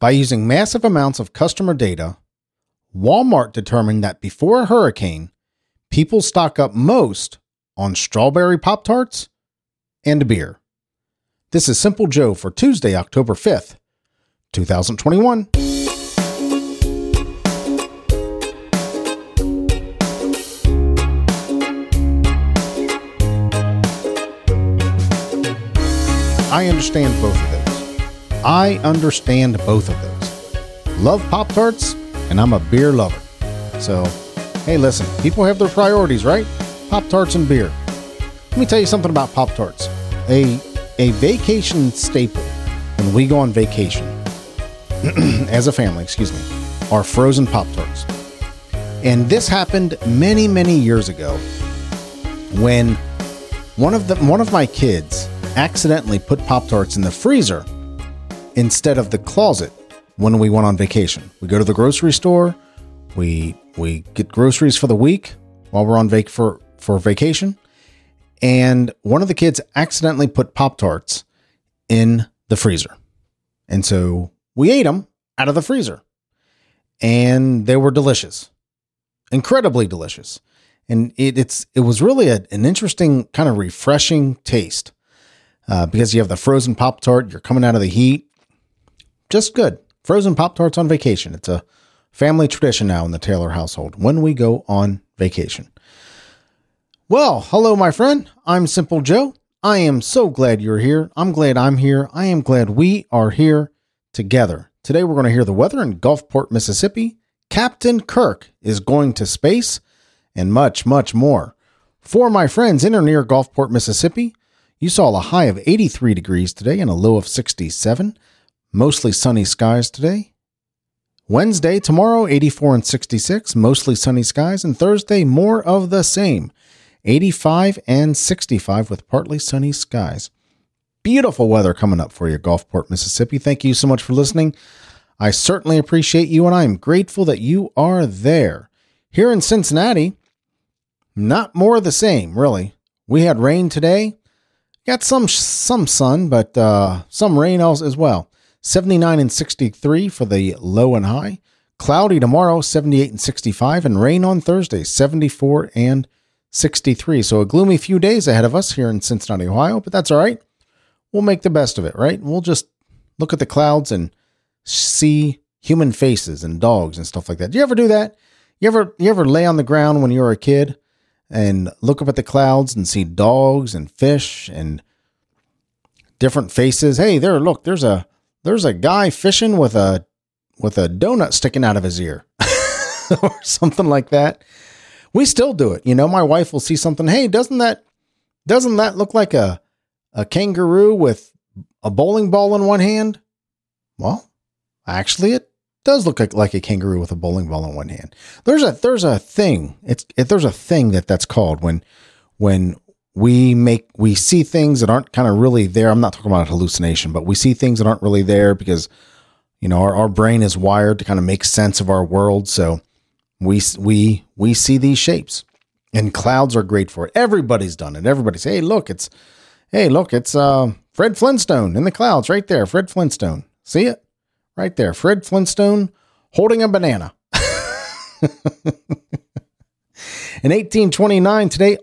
By using massive amounts of customer data, Walmart determined that before a hurricane, people stock up most on strawberry Pop Tarts and beer. This is Simple Joe for Tuesday, October 5th, 2021. I understand both of those. I understand both of those. Love Pop Tarts, and I'm a beer lover. So, hey, listen, people have their priorities, right? Pop Tarts and beer. Let me tell you something about Pop Tarts. A, a vacation staple when we go on vacation as a family, excuse me, are frozen Pop Tarts. And this happened many, many years ago when one of the one of my kids accidentally put Pop Tarts in the freezer instead of the closet when we went on vacation. We go to the grocery store, we we get groceries for the week while we're on vac for for vacation, and one of the kids accidentally put Pop Tarts in the freezer, and so we ate them out of the freezer, and they were delicious, incredibly delicious, and it, it's it was really a, an interesting kind of refreshing taste uh, because you have the frozen Pop Tart. You're coming out of the heat. Just good. Frozen Pop Tarts on vacation. It's a family tradition now in the Taylor household when we go on vacation. Well, hello, my friend. I'm Simple Joe. I am so glad you're here. I'm glad I'm here. I am glad we are here together. Today, we're going to hear the weather in Gulfport, Mississippi. Captain Kirk is going to space and much, much more. For my friends in or near Gulfport, Mississippi, you saw a high of 83 degrees today and a low of 67. Mostly sunny skies today. Wednesday, tomorrow, 84 and 66, mostly sunny skies. And Thursday, more of the same, 85 and 65 with partly sunny skies. Beautiful weather coming up for you, Gulfport, Mississippi. Thank you so much for listening. I certainly appreciate you, and I am grateful that you are there. Here in Cincinnati, not more of the same, really. We had rain today. Got some some sun, but uh, some rain else as well. 79 and 63 for the low and high. Cloudy tomorrow, 78 and 65, and rain on Thursday, 74 and 63. So a gloomy few days ahead of us here in Cincinnati, Ohio, but that's all right. We'll make the best of it, right? We'll just look at the clouds and see human faces and dogs and stuff like that. Do you ever do that? You ever you ever lay on the ground when you were a kid and look up at the clouds and see dogs and fish and different faces. Hey, there, look, there's a there's a guy fishing with a with a donut sticking out of his ear or something like that. We still do it. You know, my wife will see something, hey, doesn't that doesn't that look like a a kangaroo with a bowling ball in one hand? Well, actually it does look like, like a kangaroo with a bowling ball in one hand. There's a there's a thing. It's it, there's a thing that that's called when when we make we see things that aren't kind of really there. I'm not talking about hallucination, but we see things that aren't really there because you know our, our brain is wired to kind of make sense of our world. So we we we see these shapes, and clouds are great for it. Everybody's done it. Everybody's hey look it's hey look it's uh, Fred Flintstone in the clouds right there. Fred Flintstone. See it? Right there. Fred Flintstone holding a banana. In 1829, today,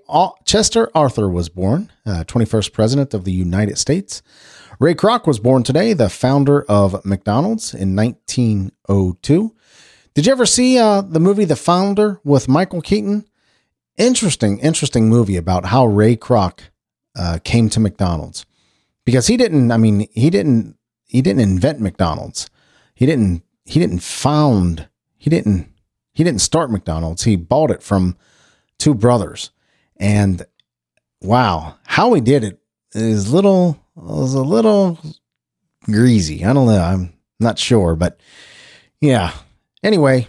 Chester Arthur was born, uh, 21st President of the United States. Ray Kroc was born today, the founder of McDonald's in 1902. Did you ever see uh, the movie The Founder with Michael Keaton? Interesting, interesting movie about how Ray Kroc uh, came to McDonald's because he didn't. I mean, he didn't. He didn't invent McDonald's. He didn't he didn't found he didn't he didn't start McDonald's. He bought it from two brothers. And wow, how he did it is little was a little greasy. I don't know. I'm not sure, but yeah. Anyway,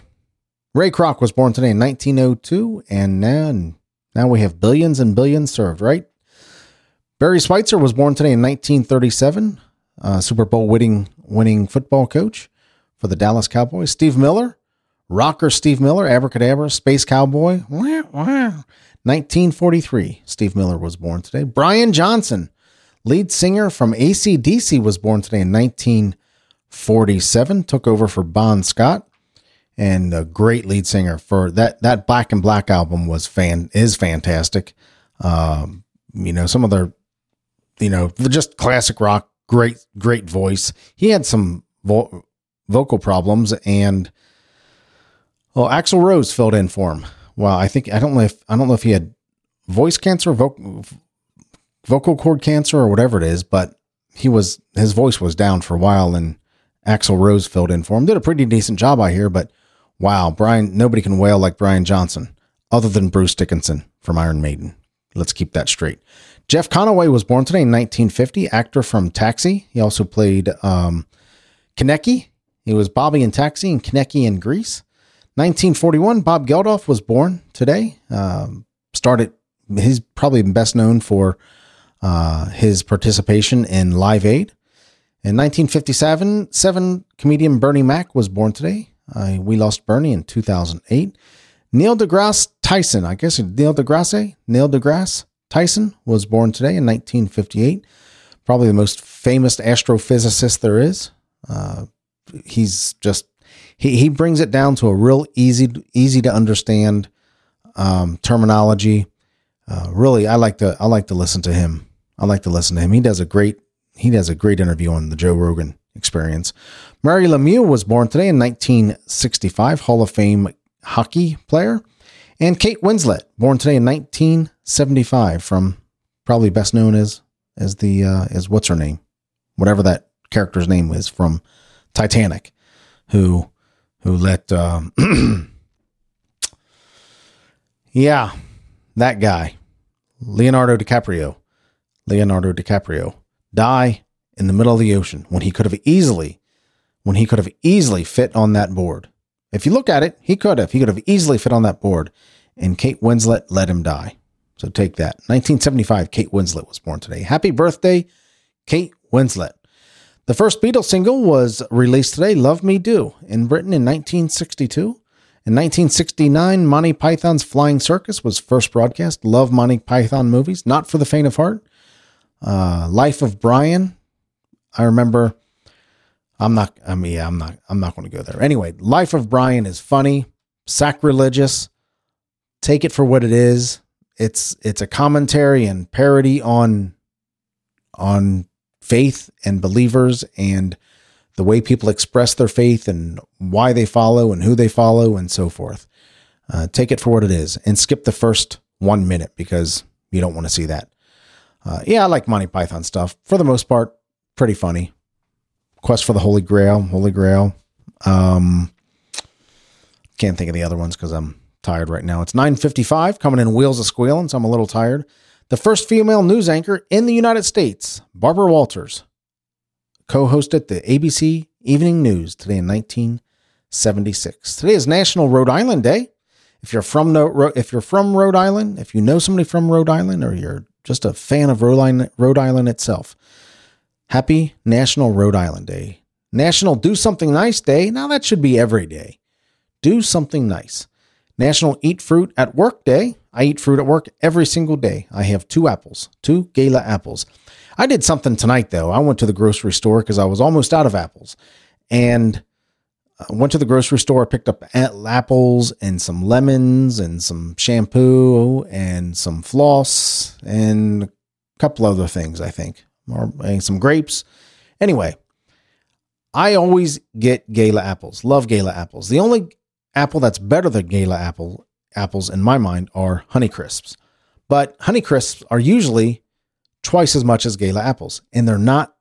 Ray Kroc was born today in 1902, and now now we have billions and billions served, right? Barry Switzer was born today in 1937, uh, Super Bowl winning winning football coach for the Dallas Cowboys. Steve Miller, rocker Steve Miller, Abracadabra, Space Cowboy. 1943, Steve Miller was born today. Brian Johnson, lead singer from ACDC, was born today in 1947, took over for Bon Scott, and a great lead singer for that. That Back in Black album was fan is fantastic. Um, you know, some of their, you know, just classic rock. Great, great voice. He had some vo- vocal problems, and well, Axl Rose filled in for him. Well, I think I don't know if I don't know if he had voice cancer, vocal vocal cord cancer, or whatever it is, but he was his voice was down for a while, and Axl Rose filled in for him. Did a pretty decent job, I hear, but wow, Brian, nobody can wail like Brian Johnson, other than Bruce Dickinson from Iron Maiden. Let's keep that straight. Jeff Conaway was born today in 1950, actor from Taxi. He also played um. He was Bobby in Taxi and Kenickie in Grease. 1941, Bob Geldof was born today. Um, started, he's probably best known for uh, his participation in Live Aid. In 1957, seven comedian Bernie Mac was born today. Uh, we lost Bernie in 2008. Neil deGrasse Tyson, I guess Neil deGrasse, Neil deGrasse Tyson was born today in 1958. Probably the most famous astrophysicist there is. Uh, he's just he he brings it down to a real easy easy to understand um, terminology. Uh, really, I like to I like to listen to him. I like to listen to him. He does a great he does a great interview on the Joe Rogan experience. Mario Lemieux was born today in 1965, Hall of Fame hockey player. And Kate Winslet, born today in 1975, from probably best known as as the uh, as what's her name, whatever that character's name is from Titanic, who who let um, yeah that guy Leonardo DiCaprio Leonardo DiCaprio die in the middle of the ocean when he could have easily when he could have easily fit on that board. If you look at it, he could have. He could have easily fit on that board, and Kate Winslet let him die. So take that. 1975, Kate Winslet was born today. Happy birthday, Kate Winslet. The first Beatles single was released today, Love Me Do, in Britain in 1962. In 1969, Monty Python's Flying Circus was first broadcast. Love Monty Python movies, not for the faint of heart. Uh, Life of Brian. I remember. I'm not. I mean, yeah, I'm not. I'm not going to go there. Anyway, Life of Brian is funny, sacrilegious. Take it for what it is. It's it's a commentary and parody on on faith and believers and the way people express their faith and why they follow and who they follow and so forth. Uh, take it for what it is and skip the first one minute because you don't want to see that. Uh, yeah, I like Monty Python stuff for the most part. Pretty funny. Quest for the Holy Grail, Holy Grail. Um, can't think of the other ones because I'm tired right now. It's 9:55, coming in wheels a squealing, so I'm a little tired. The first female news anchor in the United States, Barbara Walters, co-hosted the ABC Evening News today in 1976. Today is National Rhode Island Day. If you're from if you're from Rhode Island, if you know somebody from Rhode Island, or you're just a fan of Rhode Island, Rhode Island itself. Happy National Rhode Island Day. National Do Something Nice Day. Now that should be every day. Do something nice. National Eat Fruit at Work Day. I eat fruit at work every single day. I have two apples, two Gala apples. I did something tonight though. I went to the grocery store because I was almost out of apples. And uh, went to the grocery store, picked up apples and some lemons and some shampoo and some floss and a couple other things, I think, or some grapes. Anyway, I always get Gala apples. Love Gala apples. The only apple that's better than Gala apple apples in my mind are Honey Crisps. But Honey Crisps are usually twice as much as Gala apples, and they're not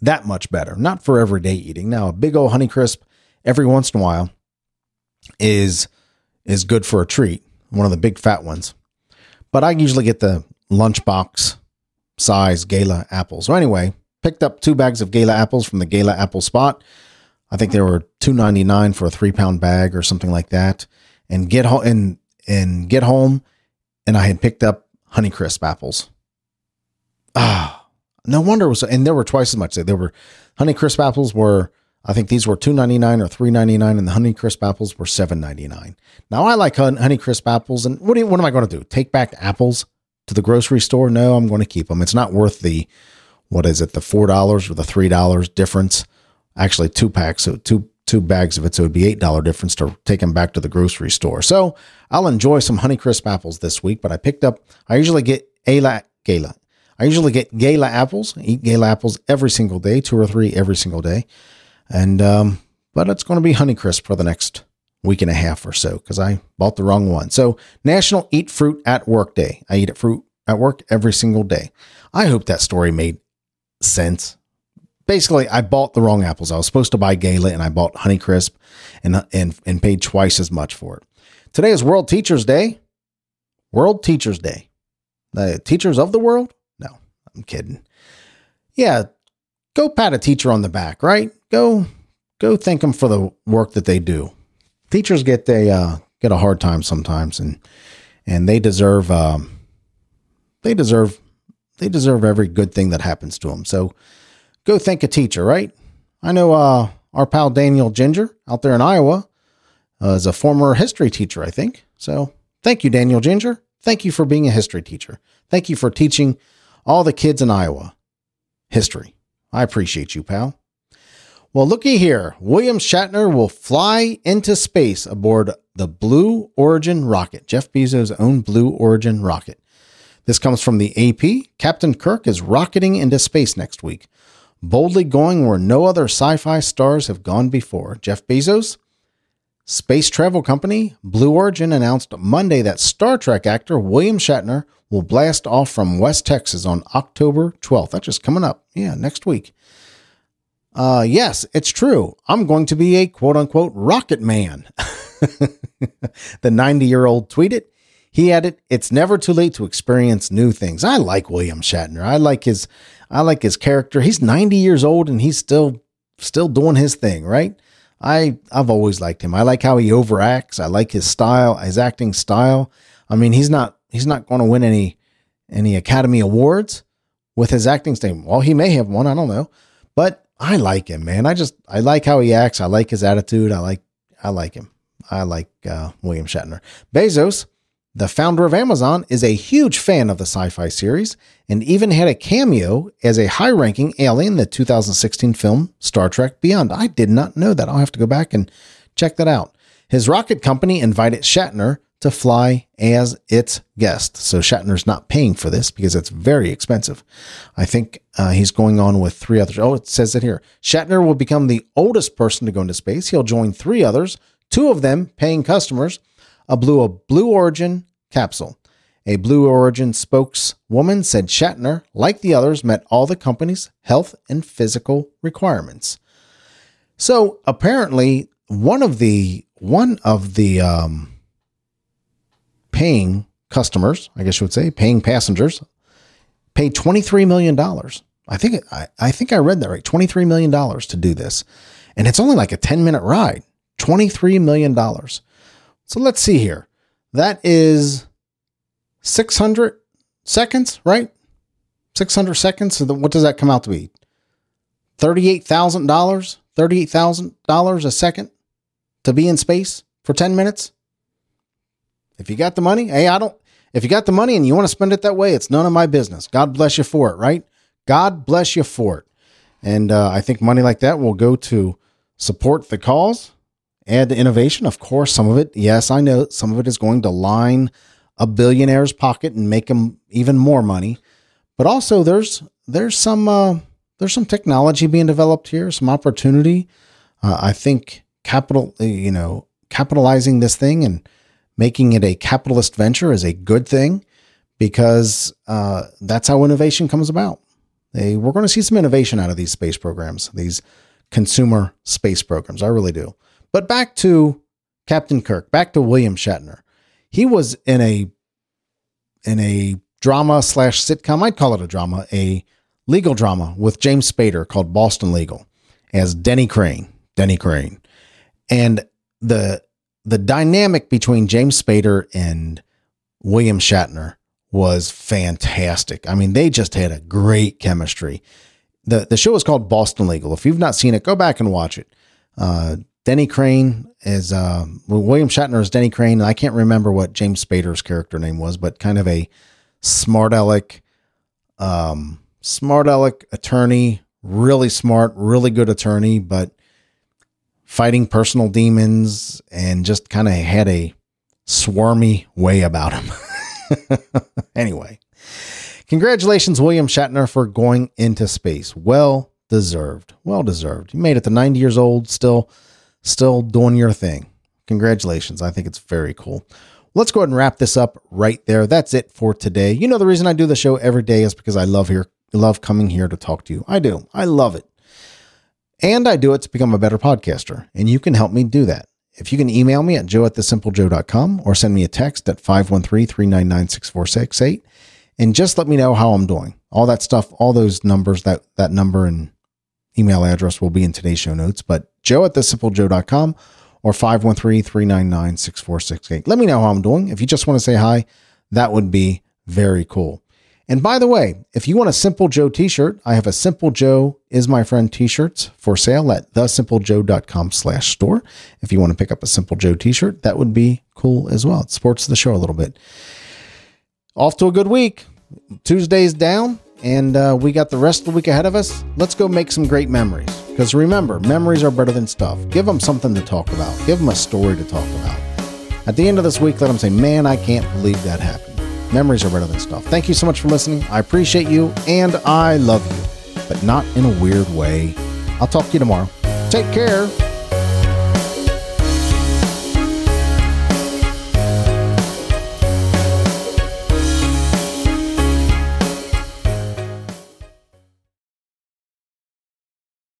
that much better. Not for everyday eating. Now, a big old Honey Crisp every once in a while is is good for a treat, one of the big fat ones. But I usually get the lunchbox size Gala apples. So anyway, picked up two bags of Gala apples from the Gala apple spot. I think they were two ninety nine for a three pound bag or something like that. And get home and and get home, and I had picked up Honeycrisp apples. Ah, no wonder it was. And there were twice as much. There were Honeycrisp apples were I think these were two ninety nine or three ninety nine, and the Honey Crisp apples were seven ninety nine. Now I like Honey Crisp apples, and what you, what am I going to do? Take back apples to the grocery store? No, I'm going to keep them. It's not worth the what is it, the four dollars or the three dollars difference. Actually, two packs, so two two bags of it, so it'd be eight dollar difference to take them back to the grocery store. So I'll enjoy some Honeycrisp apples this week. But I picked up. I usually get Gala Gala. I usually get Gala apples. Eat Gala apples every single day, two or three every single day, and um, but it's going to be Honeycrisp for the next week and a half or so because I bought the wrong one. So National Eat Fruit at Work Day. I eat fruit at work every single day. I hope that story made sense. Basically, I bought the wrong apples. I was supposed to buy Gala and I bought Honeycrisp and, and, and paid twice as much for it. Today is World Teachers Day. World Teachers Day. The teachers of the world? No, I'm kidding. Yeah, go pat a teacher on the back, right? Go go thank them for the work that they do. Teachers get a uh, get a hard time sometimes, and and they deserve um, they deserve they deserve every good thing that happens to them. So go thank a teacher, right? I know uh, our pal Daniel Ginger out there in Iowa uh, is a former history teacher, I think. So thank you, Daniel Ginger. Thank you for being a history teacher. Thank you for teaching all the kids in Iowa history. I appreciate you, pal. Well, looky here. William Shatner will fly into space aboard the Blue Origin rocket, Jeff Bezos' own Blue Origin rocket. This comes from the AP. Captain Kirk is rocketing into space next week, boldly going where no other sci fi stars have gone before. Jeff Bezos' space travel company, Blue Origin, announced Monday that Star Trek actor William Shatner will blast off from West Texas on October 12th. That's just coming up. Yeah, next week. Uh, yes, it's true. I'm going to be a quote unquote rocket man. the 90 year old tweeted. He added, "It's never too late to experience new things." I like William Shatner. I like his, I like his character. He's 90 years old and he's still, still doing his thing, right? I, I've always liked him. I like how he overacts. I like his style, his acting style. I mean, he's not, he's not going to win any, any Academy Awards with his acting style. Well, he may have one. I don't know, but I like him, man. I just I like how he acts. I like his attitude. I like I like him. I like uh, William Shatner. Bezos, the founder of Amazon, is a huge fan of the sci-fi series and even had a cameo as a high-ranking alien in the 2016 film Star Trek Beyond. I did not know that. I'll have to go back and check that out. His rocket company invited Shatner to fly as its guest. So Shatner's not paying for this because it's very expensive. I think uh, he's going on with three others. Oh, it says it here. Shatner will become the oldest person to go into space. He'll join three others, two of them paying customers, a Blue, a Blue Origin capsule. A Blue Origin spokeswoman said Shatner, like the others, met all the company's health and physical requirements. So apparently, one of the one of the um, paying customers, I guess you would say, paying passengers, paid $23 million. I think I, I think I read that right. $23 million to do this. And it's only like a 10 minute ride. $23 million. So let's see here. That is 600 seconds, right? 600 seconds. So what does that come out to be? $38,000? $38,000 a second to be in space for 10 minutes? If you got the money, hey, I don't, if you got the money and you want to spend it that way, it's none of my business. God bless you for it, right? God bless you for it. And uh, I think money like that will go to support the cause, add to innovation. Of course, some of it, yes, I know some of it is going to line a billionaire's pocket and make them even more money. But also, there's there's some uh, there's some technology being developed here, some opportunity. Uh, I think capital, you know, capitalizing this thing and making it a capitalist venture is a good thing because uh, that's how innovation comes about. They, we're going to see some innovation out of these space programs, these consumer space programs. I really do. But back to Captain Kirk, back to William Shatner. He was in a in a drama slash sitcom. I'd call it a drama, a legal drama with James Spader called Boston Legal as Denny Crane. Denny Crane, and the the dynamic between James Spader and William Shatner was fantastic. I mean, they just had a great chemistry. The the show is called Boston Legal. If you've not seen it, go back and watch it. Uh, Denny Crane is uh, William Shatner is Denny Crane. I can't remember what James Spader's character name was, but kind of a smart aleck, um, smart aleck attorney, really smart, really good attorney, but fighting personal demons and just kind of had a swarmy way about him. anyway, congratulations, William Shatner, for going into space. Well deserved. Well deserved. You made it to 90 years old, still, still doing your thing. Congratulations. I think it's very cool. Let's go ahead and wrap this up right there. That's it for today. You know the reason I do the show every day is because I love here love coming here to talk to you. I do. I love it. And I do it to become a better podcaster. And you can help me do that. If you can email me at joe at thesimplejoe.com or send me a text at 513-399-6468 and just let me know how I'm doing. All that stuff, all those numbers, that that number and email address will be in today's show notes. But joe at thesimplejoe.com or 513-399-6468. Let me know how I'm doing. If you just want to say hi, that would be very cool. And by the way, if you want a Simple Joe t-shirt, I have a Simple Joe is my friend t-shirts for sale at thesimplejoe.com slash store. If you want to pick up a Simple Joe t-shirt, that would be cool as well. It supports the show a little bit. Off to a good week. Tuesday's down and uh, we got the rest of the week ahead of us. Let's go make some great memories. Because remember, memories are better than stuff. Give them something to talk about. Give them a story to talk about. At the end of this week, let them say, man, I can't believe that happened. Memories are better than stuff. Thank you so much for listening. I appreciate you and I love you, but not in a weird way. I'll talk to you tomorrow. Take care.